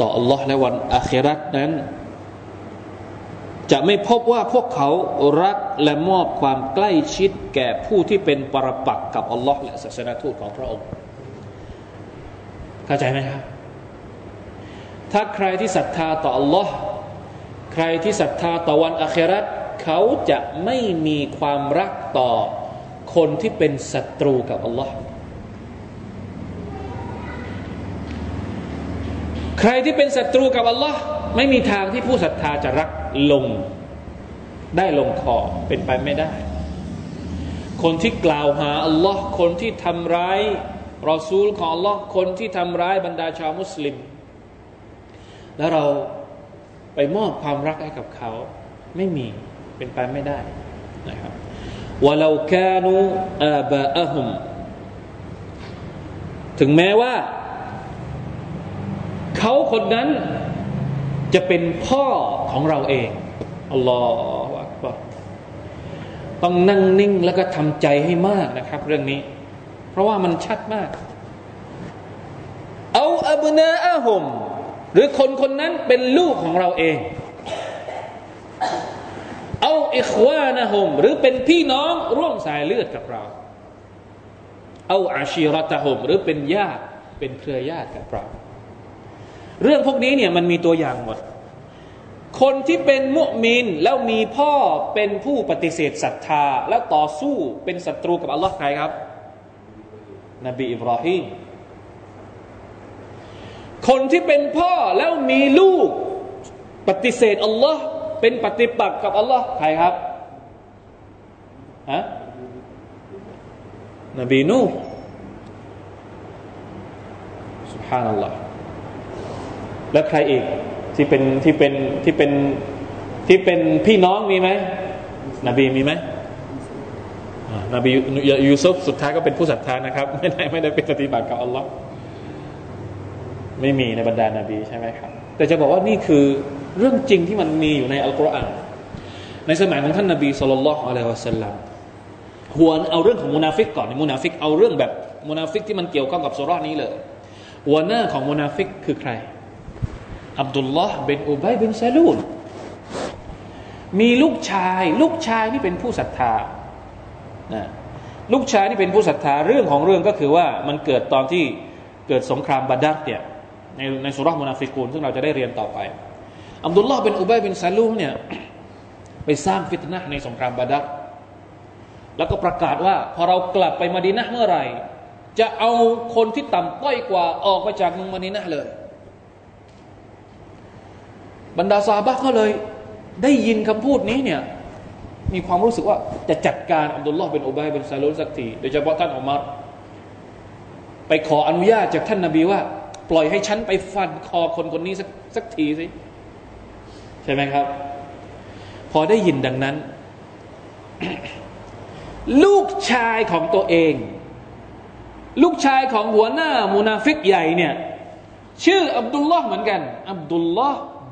ต่อ Allah และวันอาครัตนั้น จะไม่พบว่าพวกเขารักและมอบความใกล้ชิดแก่ผู้ที่เป็นปรปักกับ Allah และศาสนาทูตของพระองค์เข้าใจไหมครับถ้าใครที่ศรัทธาต่อ Allah ใครที่ศรัทธาต่อวันอาครัตเขาจะไม่มีความรักต่อคนที่เป็นศัตรูกับอัลลอฮ์ ใครที่เป็นศัตรูกับอัลลอฮ์ไม่มีทางที่ผู้ศรัทธาจะรักลงได้ลงคอเป็นไปไม่ได้ คนที่กล่าวหาอัลลอฮ์คนที่ทำร้ายรอซูลของอัลลอฮ์คนที่ทำร้ายบรรดาชาวมุสลิม แล้วเราไปมอบความรักให้กับเขา ไม่มีเป็นไปไม่ได้นะครับวะลากานูอาบาอะฮุมถึงแม้ว่า เขาคนนั้นจะเป็นพ่อของเราเองอัลลอฮฺอักบารต้องนั่งนิ่งแล้วก็ทำใจให้มากนะครับ เรื่องนี้ เพราะว่ามันชัดมาก เอาอับนาอะฮุมหรือคนคนนั้นเป็นลูกของเราเอง เอาอิควานะฮุมหรือเป็นพี่น้องร่วมสายเลือดกับเรา เอาอาชีรตะฮุมหรือเป็นญาติเป็นเครือญาติกับเรา เรื่องพวกนี้เนี่ยมันมีตัวอย่างหมด คนที่เป็นมุมินแล้วมีพ่อเป็นผู้ปฏิเสธศรัทธา แล้วต่อสู้เป็นศัตรูกับอัลลอฮ์ใครครับ นบีอิบราฮิมคนที่เป็นพ่อแล้วมีลูกปฏิเสธอัลลอฮ์เป็นปฏิปักษ์กับอัลลอฮ์ใครครับฮะนบีนูسبحان الله แล้วใครอีกที่เป็นที่เป็นที่เป็นที่เป็นพี่น้องมีไหมนบีมีไหมนบียูซุฟสุดท้ายก็เป็นผู้ศรัทธานะครับ ไม่ได้ไม่ได้เป็นปฏิปักษ์กับอัลลอฮ์ไม่มีในบรรดานาบีใช่ไหมครับ แต่จะบอกว่านี่คือเรื่องจริงที่มันมีอยู่ในอัลกุรอานในสมัยของท่านนาบีصلى الله عليه وسلمหัวเอาเรื่องของมุนาฟิกก่อนมุนาฟิกเอาเรื่องแบบมุนาฟิกที่มันเกี่ยวข้องกับสุรานี้เลยหัวหน้าของมุนาฟิกคือใคร อับดุลลอฮ์เป็นอุบัยเป็นซาลูนมีลูกชาย ลูกชายที่เป็นผู้ศรัทธานะลูกชายที่เป็นผู้ศรัทธาเรื่องของเรื่องก็คือว่ามันเกิดตอนที่เกิดสงครามบาดัดเนี่ยในในสุรามุนาฟิกูนซึ่งเราจะได้เรียนต่อไปอับดุลลอฮ์เป็นอุบัยเป็นซาลูมเนี่ยไปสร้างฟิตนะในสงครามบาดักแล้วก็ประกาศว่าพอเรากลับไปมาดีนะเมื่อไหร่ จะเอาคนที่ต่ำต้อยกว่าออกไปจากเมืองมาดีนะเลย บรรดาซาบะก็เลยได้ยินคำพูดนี้เนี่ยมีความรู้สึกว่าจะจัดการอับดุลลอฮ์เป็นอุบัยเป็นซาลูมสักทีโดยเฉพาะท่านอุมัรไปขออนุญาตจากท่านนาบีว่า ปล่อยให้ฉันไปฟันคอคนคนนี้สักสักทีสิใช่ไหมครับ พอได้ยินดังนั้น ลูกชายของตัวเอง ลูกชายของหัวหน้ามุนาฟิกใหญ่เนี่ย ชื่ออับดุลลอฮ์เหมือนกัน อับดุลลอฮ์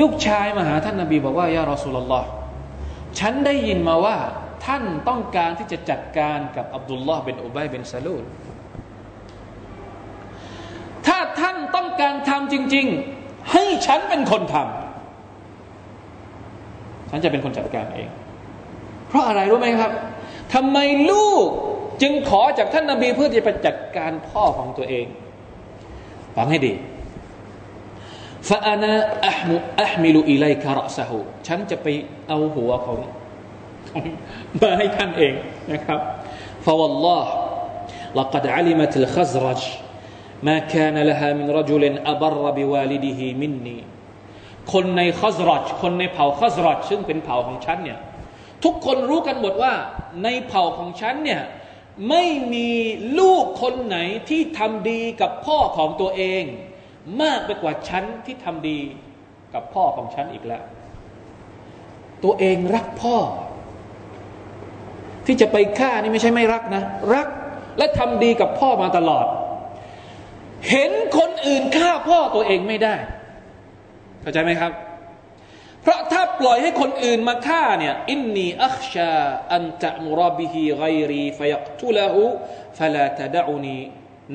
ลูกชายมาหาท่านนาบีบอกว่ายารอสุลลอฮ์ฉันได้ยินมาว่าท่านต้องการที่จะจัดการกับอับดุลลอฮ์เป็นอุบัยเป็นซาลูลถ้าท่านต้องการทำจริง ๆ ให้ฉันเป็นคนทำฉันจะเป็นคนจัดการเอง เพราะอะไรรู้ไหมครับทำไมลูกจึงขอจากท่านนาบีเพื่อจะไปจัดการพ่อของตัวเองฟังให้ดี ฟาอานาอัมอัมมิลุอิไลคาระซะฮูฉันจะไปเอาหัวของมาให้ท่านเองนะครับฟาวลลอฮ์ لقد علمت الخزرج ما كان لها من رجل أبر بوالده مني คนในขัซรัจคนในเผ่าขัซรัจซึ่งเป็นเผ่าของฉันเนี่ยทุกคนรู้กันหมดว่า ในเผ่าของฉันเนี่ยไม่มีลูกคนไหนที่ทำดีกับพ่อของตัวเอง มากไปกว่าฉันที่ทำดีกับพ่อของฉันอีกแล้ว ตัวเองรักพ่อ ที่จะไปฆ่านี่ไม่ใช่ไม่รักนะ รักและทำดีกับพ่อมาตลอด เห็นคนอื่นฆ่าพ่อตัวเองไม่ได้ เข้าใจไหมครับ เพราะถ้าปล่อยให้คนอื่นมาฆ่าเนี่ยอินนีอัคชาأن تأمر به غيري فيقتله فلا تدعني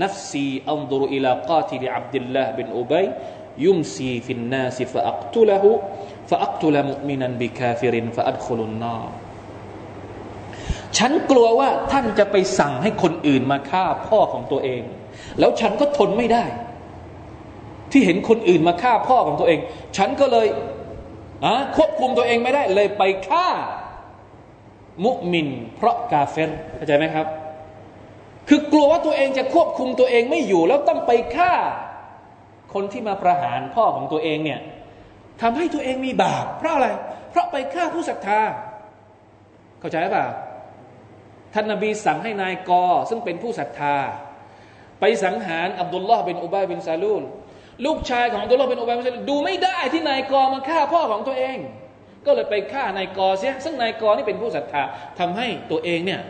نفسي أنظر إلى قاتل عبد الله بن أبي يمشي في الناس فأقتله فأقتل مؤمناฉันกลัวว่าท่านจะไปสั่งให้คนอื่นมาฆ่าพ่อของตัวเอง แล้วฉันก็ทนไม่ได้ ที่เห็นคนอื่นมาฆ่าพ่อของตัวเอง ฉันก็เลยควบคุมตัวเองไม่ได้เลยไปฆ่า มุมิน เพราะกาเฟรเข้าใจไหมครับ คือกลัวว่าตัวเองจะควบคุมตัวเองไม่อยู่ แล้วต้องไปฆ่า คนที่มาประหารพ่อของตัวเองเนี่ยทำให้ตัวเองมีบาปเพราะอะไร เพราะไปฆ่าผู้ศรัทธา เข้าใจป่ะท่านนบีสั่งให้นายกอ ซึ่งเป็นผู้ศรัทธา ไปสังหารอับดุลลอฮ์เป็นอุบายบินซาลูลลูกชายของตัวเราเป็นอุบายมุสลิมดูไม่ได้ที่นายกอมาฆ่าพ่อของตัวเอง ก็เลยไปฆ่านายกอเสียซึ่งนายกอนี่เป็นผู้ศรัทธาทำให้ตัวเองเนี่ย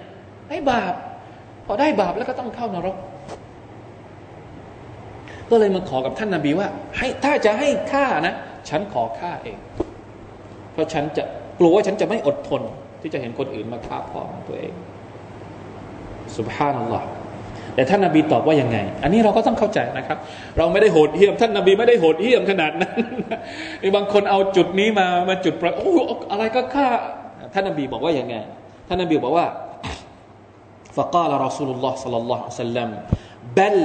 ได้บาป พอได้บาปแล้วก็ต้องเข้านรก ก็เลยมาขอกับท่านนาบีว่า ให้ถ้าจะให้ฆ่านะ ฉันขอฆ่าเอง เพราะฉันจะกลัวว่าฉันจะไม่อดทน ที่จะเห็นคนอื่นมาฆ่าพ่อของตัวเองสุบฮานัลลอฮ์แต่ท่านนาบีตอบว่ายังไง อันนี้เราก็ต้องเข้าใจนะครับ เราไม่ได้โหดเหี้ยม ท่านนาบีไม่ได้โหดเหี้ยมขนาดนั้นบางคนเอาจุดนี้มามาจุดประโอ้อะไรก็ฆ่าท่านนาบีบอกว่ายังไง ท่านนาบีบอกว่า فقال رسول الله صلى الله عليه وسلم بل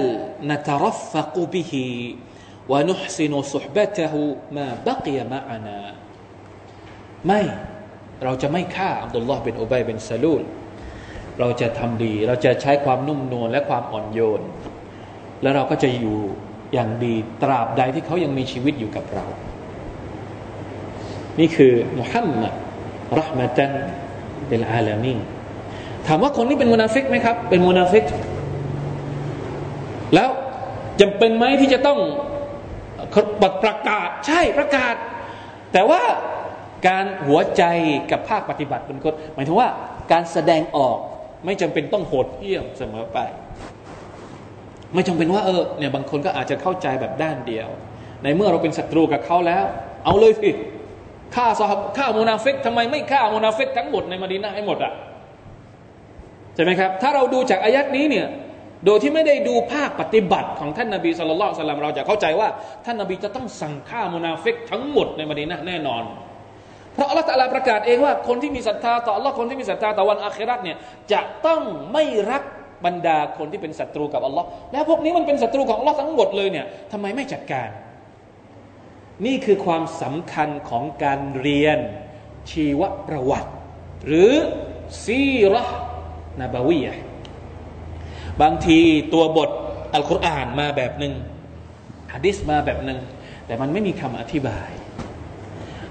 نترفق به ونحسن صحبته ما بقي معنا ไม่เราจะไม่ฆ่าอับดุลลอฮ์เป็นอุบัยเป็นซาลูลเราจะทำดี เราจะใช้ความนุ่มนวลและความอ่อนโยน แล้วเราก็จะอยู่อย่างดีตราบใดที่เขายังมีชีวิตอยู่กับเรา นี่คือมุฮัมมัดรหมตันเป็นอาลามี ถามว่าคนนี้เป็นมุนาฟิกไหมครับ เป็นมุนาฟิก แล้วจำเป็นไหมที่จะต้องประกาศ ใช่ประกาศ แต่ว่าการหัวใจกับภาคปฏิบัติเป็นคนหมายถึงว่าการแสดงออกไม่จำเป็นต้องโหดเหี้ยมเสมอไป ไม่จำเป็นว่าเออเนี่ยบางคนก็อาจจะเข้าใจแบบด้านเดียว ในเมื่อเราเป็นศัตรูกับเขาแล้ว เอาเลยสิฆ่าซอฮฆ่ามูนาฟิกทำไมไม่ฆ่ามูนาฟิกทั้งหมดในมาดีนาให้หมดอะ ใช่ไหมครับ ถ้าเราดูจากอายัตนี้เนี่ย โดยที่ไม่ได้ดูภาคปฏิบัติของท่านนาบีصلى الله عليه وسلمเราจะเข้าใจว่า ท่านนาบีจะต้องสั่งฆ่ามูนาฟิกทั้งหมดในมดีนาแน่นอน เพราะอัลลอฮฺตะลาประกาศเองว่าคนที่มีศรัทธาต่ออัลลอฮ์คนที่มีศรัทธาต่อวันอาคิเราะฮ์เนี่ยจะต้องไม่รักบรรดาคนที่เป็นศัตรูกับอัลลอฮ์แล้วพวกนี้มันเป็นศัตรูของอัลลอฮ์ทั้งหมดเลยเนี่ยทำไมไม่จัดการ นี่คือความสำคัญของการเรียนชีวประวัติ หรือسيرة نبويةบางทีตัวบทอัลกุรอานมาแบบหนึ่งฮะดิษมาแบบหนึ่งแต่มันไม่มีคำอธิบาย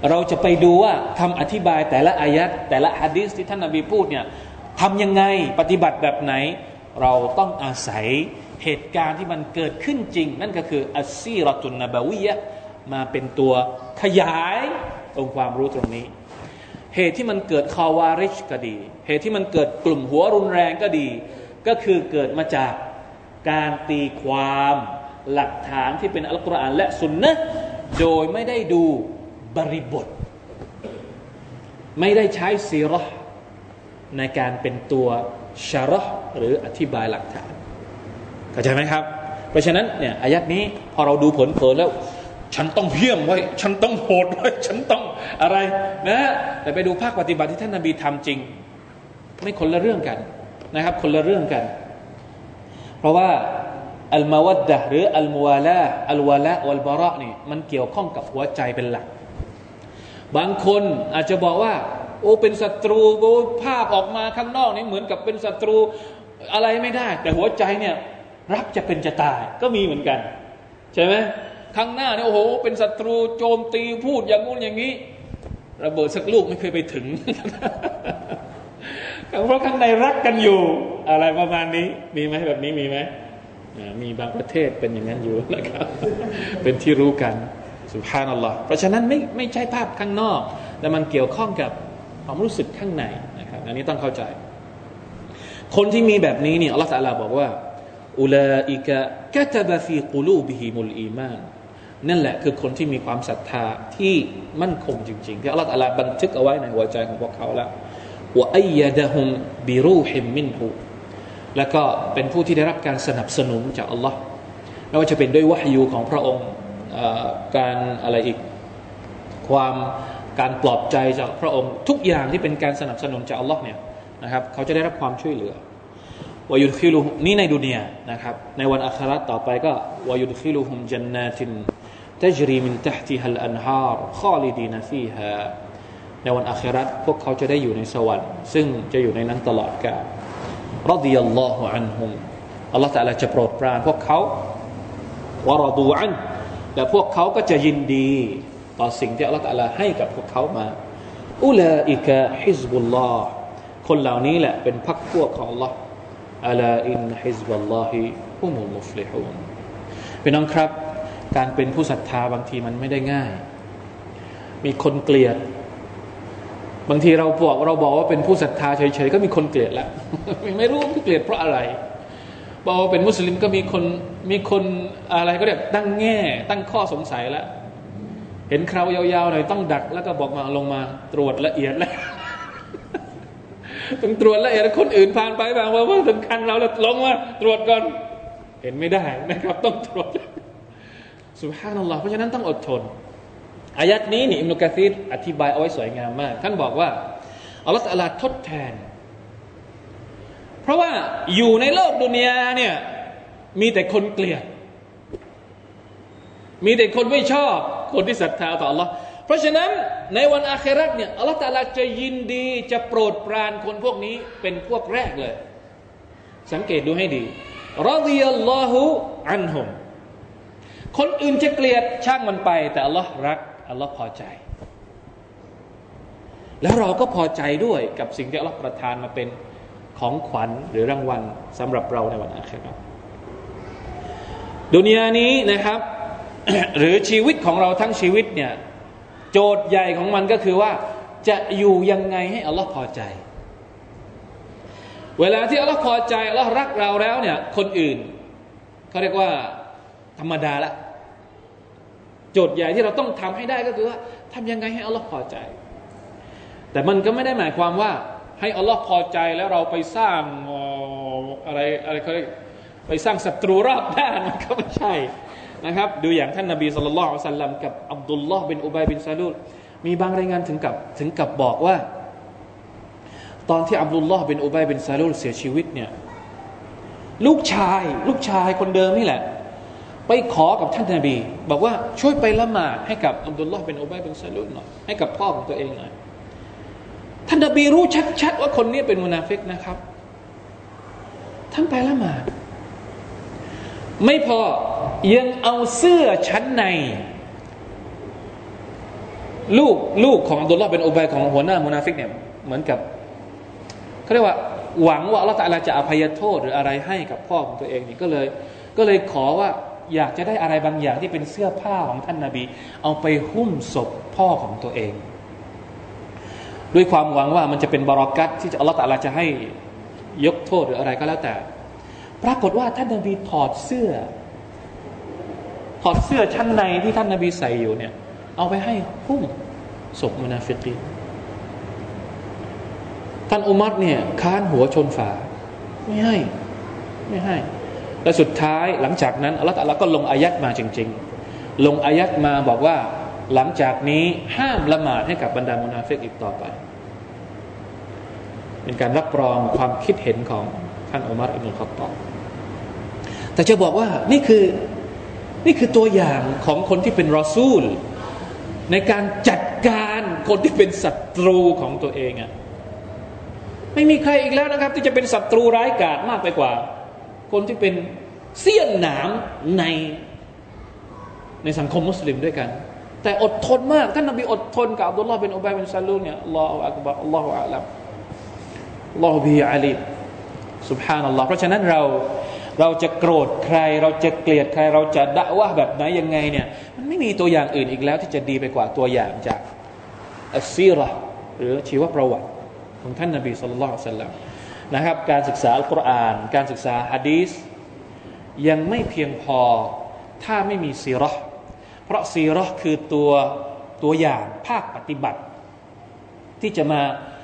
เราจะไปดูว่าคำอธิบายแต่ละอายัดแต่ละฮะดีษที่ท่านนาบีพูดเนี่ยทำยังไงปฏิบัติแบบไหน เราต้องอาศัยเหตุการณ์ที่มันเกิดขึ้นจริง นั่นก็คืออัสซีรตุนนบาวียะมาเป็นตัวขยายองค์ความรู้ตรงนี้ เหตุที่มันเกิดคาวาริชก็ดี เหตุที่มันเกิดกลุ่มหัวรุนแรงก็ดี ก็คือเกิดมาจากการตีความหลักฐานที่เป็นอัลกุรอานและสุนนะโดยไม่ได้ดูบริบท ไม่ได้ใช้ซีรอในการเป็นตัวชาร์หรืออธิบายหลักฐานเข้าใจไหมครับ เพราะฉะนั้นเนี่ยอายัดนี้พอเราดูผลเผลแล้ว ฉันต้องเพี้ยมไว้ ฉันต้องโหดไว้ ฉันต้องอะไรนะ แต่ไปดูภาคปฏิบัติที่ท่านนาบีทำจริง ไม่คนละเรื่องกันนะครับ คนละเรื่องกัน เพราะว่าอัลมาวัดดะหรืออัลมวาลาอัลวาละอัลบาระนี่มันเกี่ยวข้องกับหัวใจเป็นหลัก บางคนอาจจะบอกว่า โอ้เป็นศัตรูโอ้ภาพออกมาข้างนอกนี่เหมือนกับเป็นศัตรูอะไรไม่ได้ แต่หัวใจเนี่ยรักจะเป็นจะตายก็มีเหมือนกัน ใช่ไหม ข้างหน้าเนี่ยโอ้โห เป็นศัตรูโจมตีพูดอย่างงู้นอย่างนี้ ระเบิดสักลูกไม่เคยไปถึง เพราะข้างในรักกันอยู่ อะไรประมาณนี้ มีไหมแบบนี้มีไหมมีบางประเทศเป็นอย่างนั้นอยู่นะครับ เป็นที่รู้กันสุภานัลลอฮ์เพราะฉะนั้นไม่ไม่ใช่ภาพข้างนอก แต่มันเกี่ยวข้องกับความรู้สึกข้างในนะครับ อันนี้ต้องเข้าใจ คนที่มีแบบนี้เนี่ยอัลลอฮฺตะลาบอกว่าอุลาอิกะกะตบะฟีกุลูบิฮิมุลอีมาน นั่นแหละคือคนที่มีความศรัทธาที่มั่นคงจริงๆที่อัลลอฮฺตะลาบันทึกเอาไว้ในหัวใจของพวกเขาแล้วว่าอัยยดะฮุมบิรูฮิมมินหูแล้วก็เป็นผู้ที่ได้รับการสนับสนุนจากอัลลอฮ์ไม่ว่าจะเป็นด้วยวะฮยูของพระองค์การอะไรอีกความการปลอบใจจากพระองค์ ทุกอย่างที่เป็นการสนับสนุนจากอัลลอฮ์เนี่ยนะครับเขาจะได้รับความช่วยเหลือวายุดคิลุนี่ในดุนยานะครับในวันอัคราต่อไปก็วายุดคิลุฮุมจันนาติน تجري من تحتها الأنهار خالدين فيها ในวันอัคราพวกเขาจะได้อยู่ในสวรรค์ ซึ่งจะอยู่ในนั้นตลอดกาลรดิยัลลอฮุอันฮุมอัลลอฮฺแต่ละจะโปรดปรานพวกเขาวารดูอันและพวกเขาก็จะยินดีต่อสิ่งที่อัลลอฮฺแต่ละให้กับพวกเขามาอุลาอิกะฮิซบุลลอฮ์คนเหล่านี้แหละเป็นพรรคพวกของ Allah อัลาอินฮิซบัลลอฮิฮุมุลมุฟลิฮูนพี่น้องครับ การเป็นผู้ศรัทธาบางทีมันไม่ได้ง่าย มีคนเกลียด บางทีเราบอกเราบอกว่าเป็นผู้ศรัทธาเฉยๆก็มีคนเกลียดแล้วไม่รู้เกลียดเพราะอะไรบอกว่าเป็นมุสลิมก็มีคนมีคนอะไรก็เรียกตั้งแง่ ตั้งข้อสงสัยแล้ว เห็นคราวยาวๆหน่อยต้องดัก แล้วก็บอกมาลงมาตรวจละเอียดแล้วต้องตรวจละเอียดคนอื่นผ่านไปบางว่าว่าสำคัญเราแล้วลงมาตรวจก่อน เห็นไม่ได้นะครับ ต้องตรวจ สุภานัลลอฮ์เพราะฉะนั้นต้องอดทนอายัดนี้นี่อิมนุกะซีรอธิบายเอาไว้สวยงามมาก ท่านบอกว่าอัลลอฮฺตลาทดแทน เพราะว่าอยู่ในโลกดุนยาเนี่ยมีแต่คนเกลียด มีแต่คนไม่ชอบ คนที่ศรัทธาต่อ Allah เพราะฉะนั้นในวันอาคราเนี่ยอัลลอฮฺตาลาจะยินดีจะโปรดปรานคนพวกนี้เป็นพวกแรกเลย สังเกตดูให้ดีรอดิยัลลอฮุอันฮุม คนอื่นจะเกลียดช่างมันไป แต่อัลลอฮ์รักอัลลอฮ์พอใจ แล้วเราก็พอใจด้วยกับสิ่งที่อัลลอฮ์ประทานมาเป็นของขวัญหรือรางวัลสำหรับเราในวันอาคราดุนยานี้นะครับ หรือชีวิตของเราทั้งชีวิตเนี่ยโจทย์ใหญ่ของมันก็คือว่า จะอยู่ยังไงให้อัลลอฮ์พอใจ เวลาที่อัลลอฮ์พอใจอัลลอฮ์รักเราแล้วเนี่ยคนอื่นเขาเรียกว่า ธรรมดาละโจทย์ใหญ่ที่เราต้องทำให้ได้ก็คือว่าทำยังไงให้อัลลอฮ์พอใจ แต่มันก็ไม่ได้หมายความว่า ให้อัลลอฮ์พอใจแล้วเราไปสร้างอะไรอะไรเขาเรียกไปสร้างศัตรูรอบด้านมันก็ไม่ใช่นะครับ ดูอย่างท่านนาบีสุลต่านสัลลัมกับอับดุลลอฮ์เป็นอุบัยบินซาลูลมีบางรายงานถึงกับถึงกับบอกว่า ตอนที่อับดุลลอฮ์เป็นอุบัยเป็นซาลูลเสียชีวิตเนี่ยลูกชาย ลูกชายคนเดิมนี่แหละ ไปขอกับท่านนาบี บอกว่าช่วยไปละหมาดให้กับอับดุลลอฮ์ บินอุบัยเป็นซาลุนหน่อยให้กับพ่อของตัวเองหน่อยท่านนาบีรู้ชัดๆว่าคนนี้เป็นมุนาฟิกนะครับ ท่านไปละหมาดไม่พอยังเอาเสื้อชั้นใน ลูกลูกของอับดุลลอฮ์เป็นอุบัยของหัวหน้ามุนาฟิกเนี่ยเหมือนกับเขาเรียกว่าหวังว่าอัลลอฮฺจะอภัยโทษหรืออะไรให้กับพ่อของตัวเองนี่ก็เลย ก็เลยขอว่า อยากจะได้อะไรบางอย่างที่เป็นเสื้อผ้าของท่านนาบี เอาไปหุ้มศพพ่อของตัวเอง ด้วยความหวังว่ามันจะเป็นบรักัตที่อัลลอฮฺตะลาจะให้ยกโทษหรืออะไรก็แล้วแต่ ปรากฏว่าท่านนบีถอดเสื้อ ถอดเสื้อชั้นในที่ท่านนบีใส่อยู่เนี่ย เอาไปให้หุ้มศพมุนาฟิกีท่านอุมัรเนี่ยค้านหัวชนฝา ไม่ให้ ไม่ให้ และสุดท้ายหลังจากนั้นอัลลอฮฺก็ลงอายัดมาจริง ๆ ลงอายัดมาบอกว่า หลังจากนี้ห้ามละหมาดให้กับบรรดามุนาฟิกอีกต่อไป เป็นการรับรองความคิดเห็นของท่านอุมัรอิบนุขัตตอบแต่จะบอกว่านี่คือนี่คือตัวอย่างของคนที่เป็นรอซูล ในการจัดการคนที่เป็นศัตรูของตัวเองอะไม่มีใครอีกแล้วนะครับ ที่จะเป็นศัตรูร้ายกาจมากไปกว่า คนที่เป็นเสี้ยนหนามในในสังคมมุสลิมด้วยกัน แต่อดทนมาก ท่านนบีอดทนกับอับดุลลาห์เป็นอุบัยเป็นซาลูเนี่ยอัลลอฮฺอักบะอัลลอฮฺอัลลัมอัลลอฮฺบีอาลีสุบฮานัลลอฮ์เพราะฉะนั้นเราเราจะโกรธใคร เราจะเกลียดใคร เราจะด่าว่าแบบไหนยังไงเนี่ยมันไม่มีตัวอย่างอื่นอีกแล้วที่จะดีไปกว่าตัวอย่างจากอัสซีรอหรือชีวประวัติของท่านนบีสุลต่านสัลลัม นะครับ การศึกษาอัลกุรอาน การศึกษาฮะดีสยังไม่เพียงพอถ้าไม่มีซีรอเพราะซีรอคือตัวตัวอย่างภาคปฏิบัติ ที่จะมา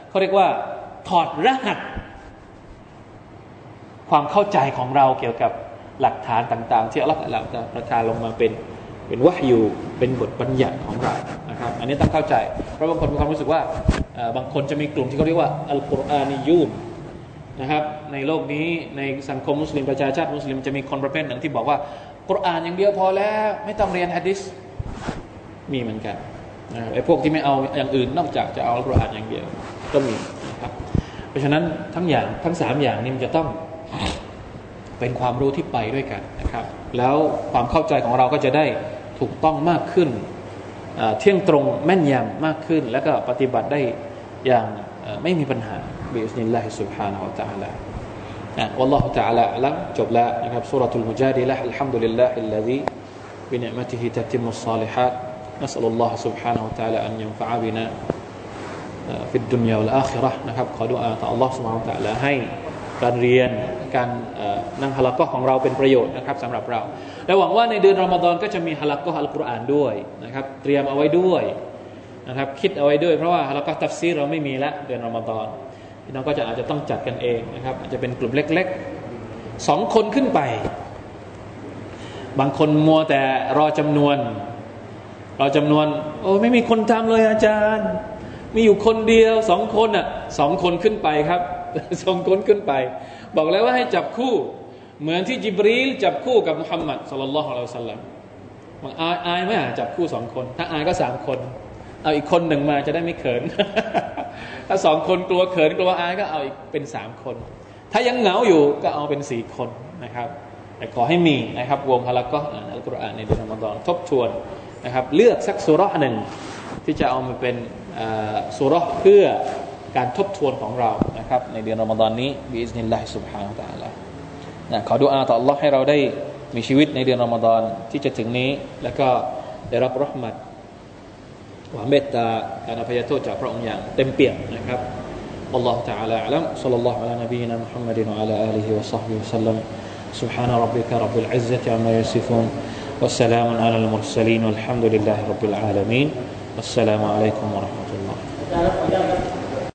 เขาเรียกว่าถอดรหัส ความเข้าใจของเราเกี่ยวกับหลักฐานต่าง ๆ ที่อัลลอฮฺจะประทานลงมาเป็นเป็นวะยูเป็นบทบัญญัติของเรานะครับ อันนี้ต้องเข้าใจ เพราะบางคนมีความรู้สึกว่าบางคนจะมีกลุ่มที่เขาเรียกว่าอัลกุรอานียูน นะครับ ในโลกนี้ในสังคมมุสลิมประชาชาติมุสลิมจะมีคนประเภทหนึ่งที่บอกว่ากุรอานอย่างเดียวพอแล้ว ไม่ต้องเรียนฮะดิษมีเหมือนกันไอ้พวกที่ไม่เอาอย่างอื่นนอกจากจะเอาอัลกุรอานอย่างเดียวก็มีนะครับ เพราะฉะนั้นทั้งอย่างทั้งสามอย่างนี้มันจะต้องเป็นความรู้ที่ไปด้วยกันนะครับ แล้วความเข้าใจของเราก็จะได้ถูกต้องมากขึ้น เที่ยงตรงแม่นยำมากขึ้น แล้วก็ปฏิบัติได้อย่างไม่มีปัญหา บิอิสนิลลาฮิสุบฮานาอัล تعالى นะวัลลอฮุ تعالى ลังจบแล้วนะครับสุรทูลมุจาดิละอัลฮัมดุลิลลาฮิลลาฮิ بنعمته تتم الصالحات نسأل الله سبحانه وتعالى أن ينفع بنا في الدنيا والآخرة นะครับขอดุอาต่อ Allah سبحانه وتعالى ให้การเรียนการนั่งฮะลักก็ของเราเป็นประโยชน์นะครับสำหรับเรา และหวังว่าในเดือนรอมฎอนก็จะมีฮะลักก็อัลกุรอานด้วยนะครับเตรียมเอาไว้ด้วยนะครับคิดเอาไว้ด้วย เพราะว่าฮะลักก็ตัฟซีเราไม่มีละเดือนรอมฎอน พี่น้องก็จะอาจจะต้องจัดกันเองนะครับอาจจะเป็นกลุ่มเล็กๆสองคนขึ้นไป บางคนมัวแต่รอจำนวน รอจำนวน โอ้ไม่มีคนทำเลยอาจารย์ มีอยู่คนเดียวสองคนอะสองคนขึ้นไปครับสองคนขึ้นไป บอกแล้วว่าให้จับคู่ เหมือนที่จิบรีลจับคู่กับมุฮัมมัดสุลลัลลอฮุอะลัยฮิสซาลลัมอายอายไหมอะจับคู่สองคน ถ้าอายก็สามคน เอาอีกคนหนึ่งมาจะได้ไม่เขิน ถ้าสองคนกลัวเขินกลัวอายก็เอาอีกเป็นสามคน ถ้ายังเหงาอยู่ก็เอาเป็นสี่คนนะครับ แต่ขอให้มีนะครับวงฮาลักก็อ่านอัลกุรอานในเดือนรอมฎอนทบทวนนะครับเลือกสักสุรหนึ่งที่จะเอามาเป็นสุรเพื่อการทบทวนของเรานะครับในเดือนรอมฎอนนี้บิอิสนิลลาฮิสุบฮานาตะลานะขอดุอาต่อ Allah ให้เราได้มีชีวิตในเดือนรอมฎอนที่จะถึงนี้ แล้วก็ได้รับรหมัด ความเมตตาการอภัยโทษจากพระองค์อย่างเต็มเปี่ยมนะครับ والله تعالى أعلم صلى الله على نبينا محمد وعلى آله وصحبه وسلم سبحان ربك رب العزة عما يصفون والسلام على المرسلين والحمد لله رب العالمين والسلام عليكم ورحمة الله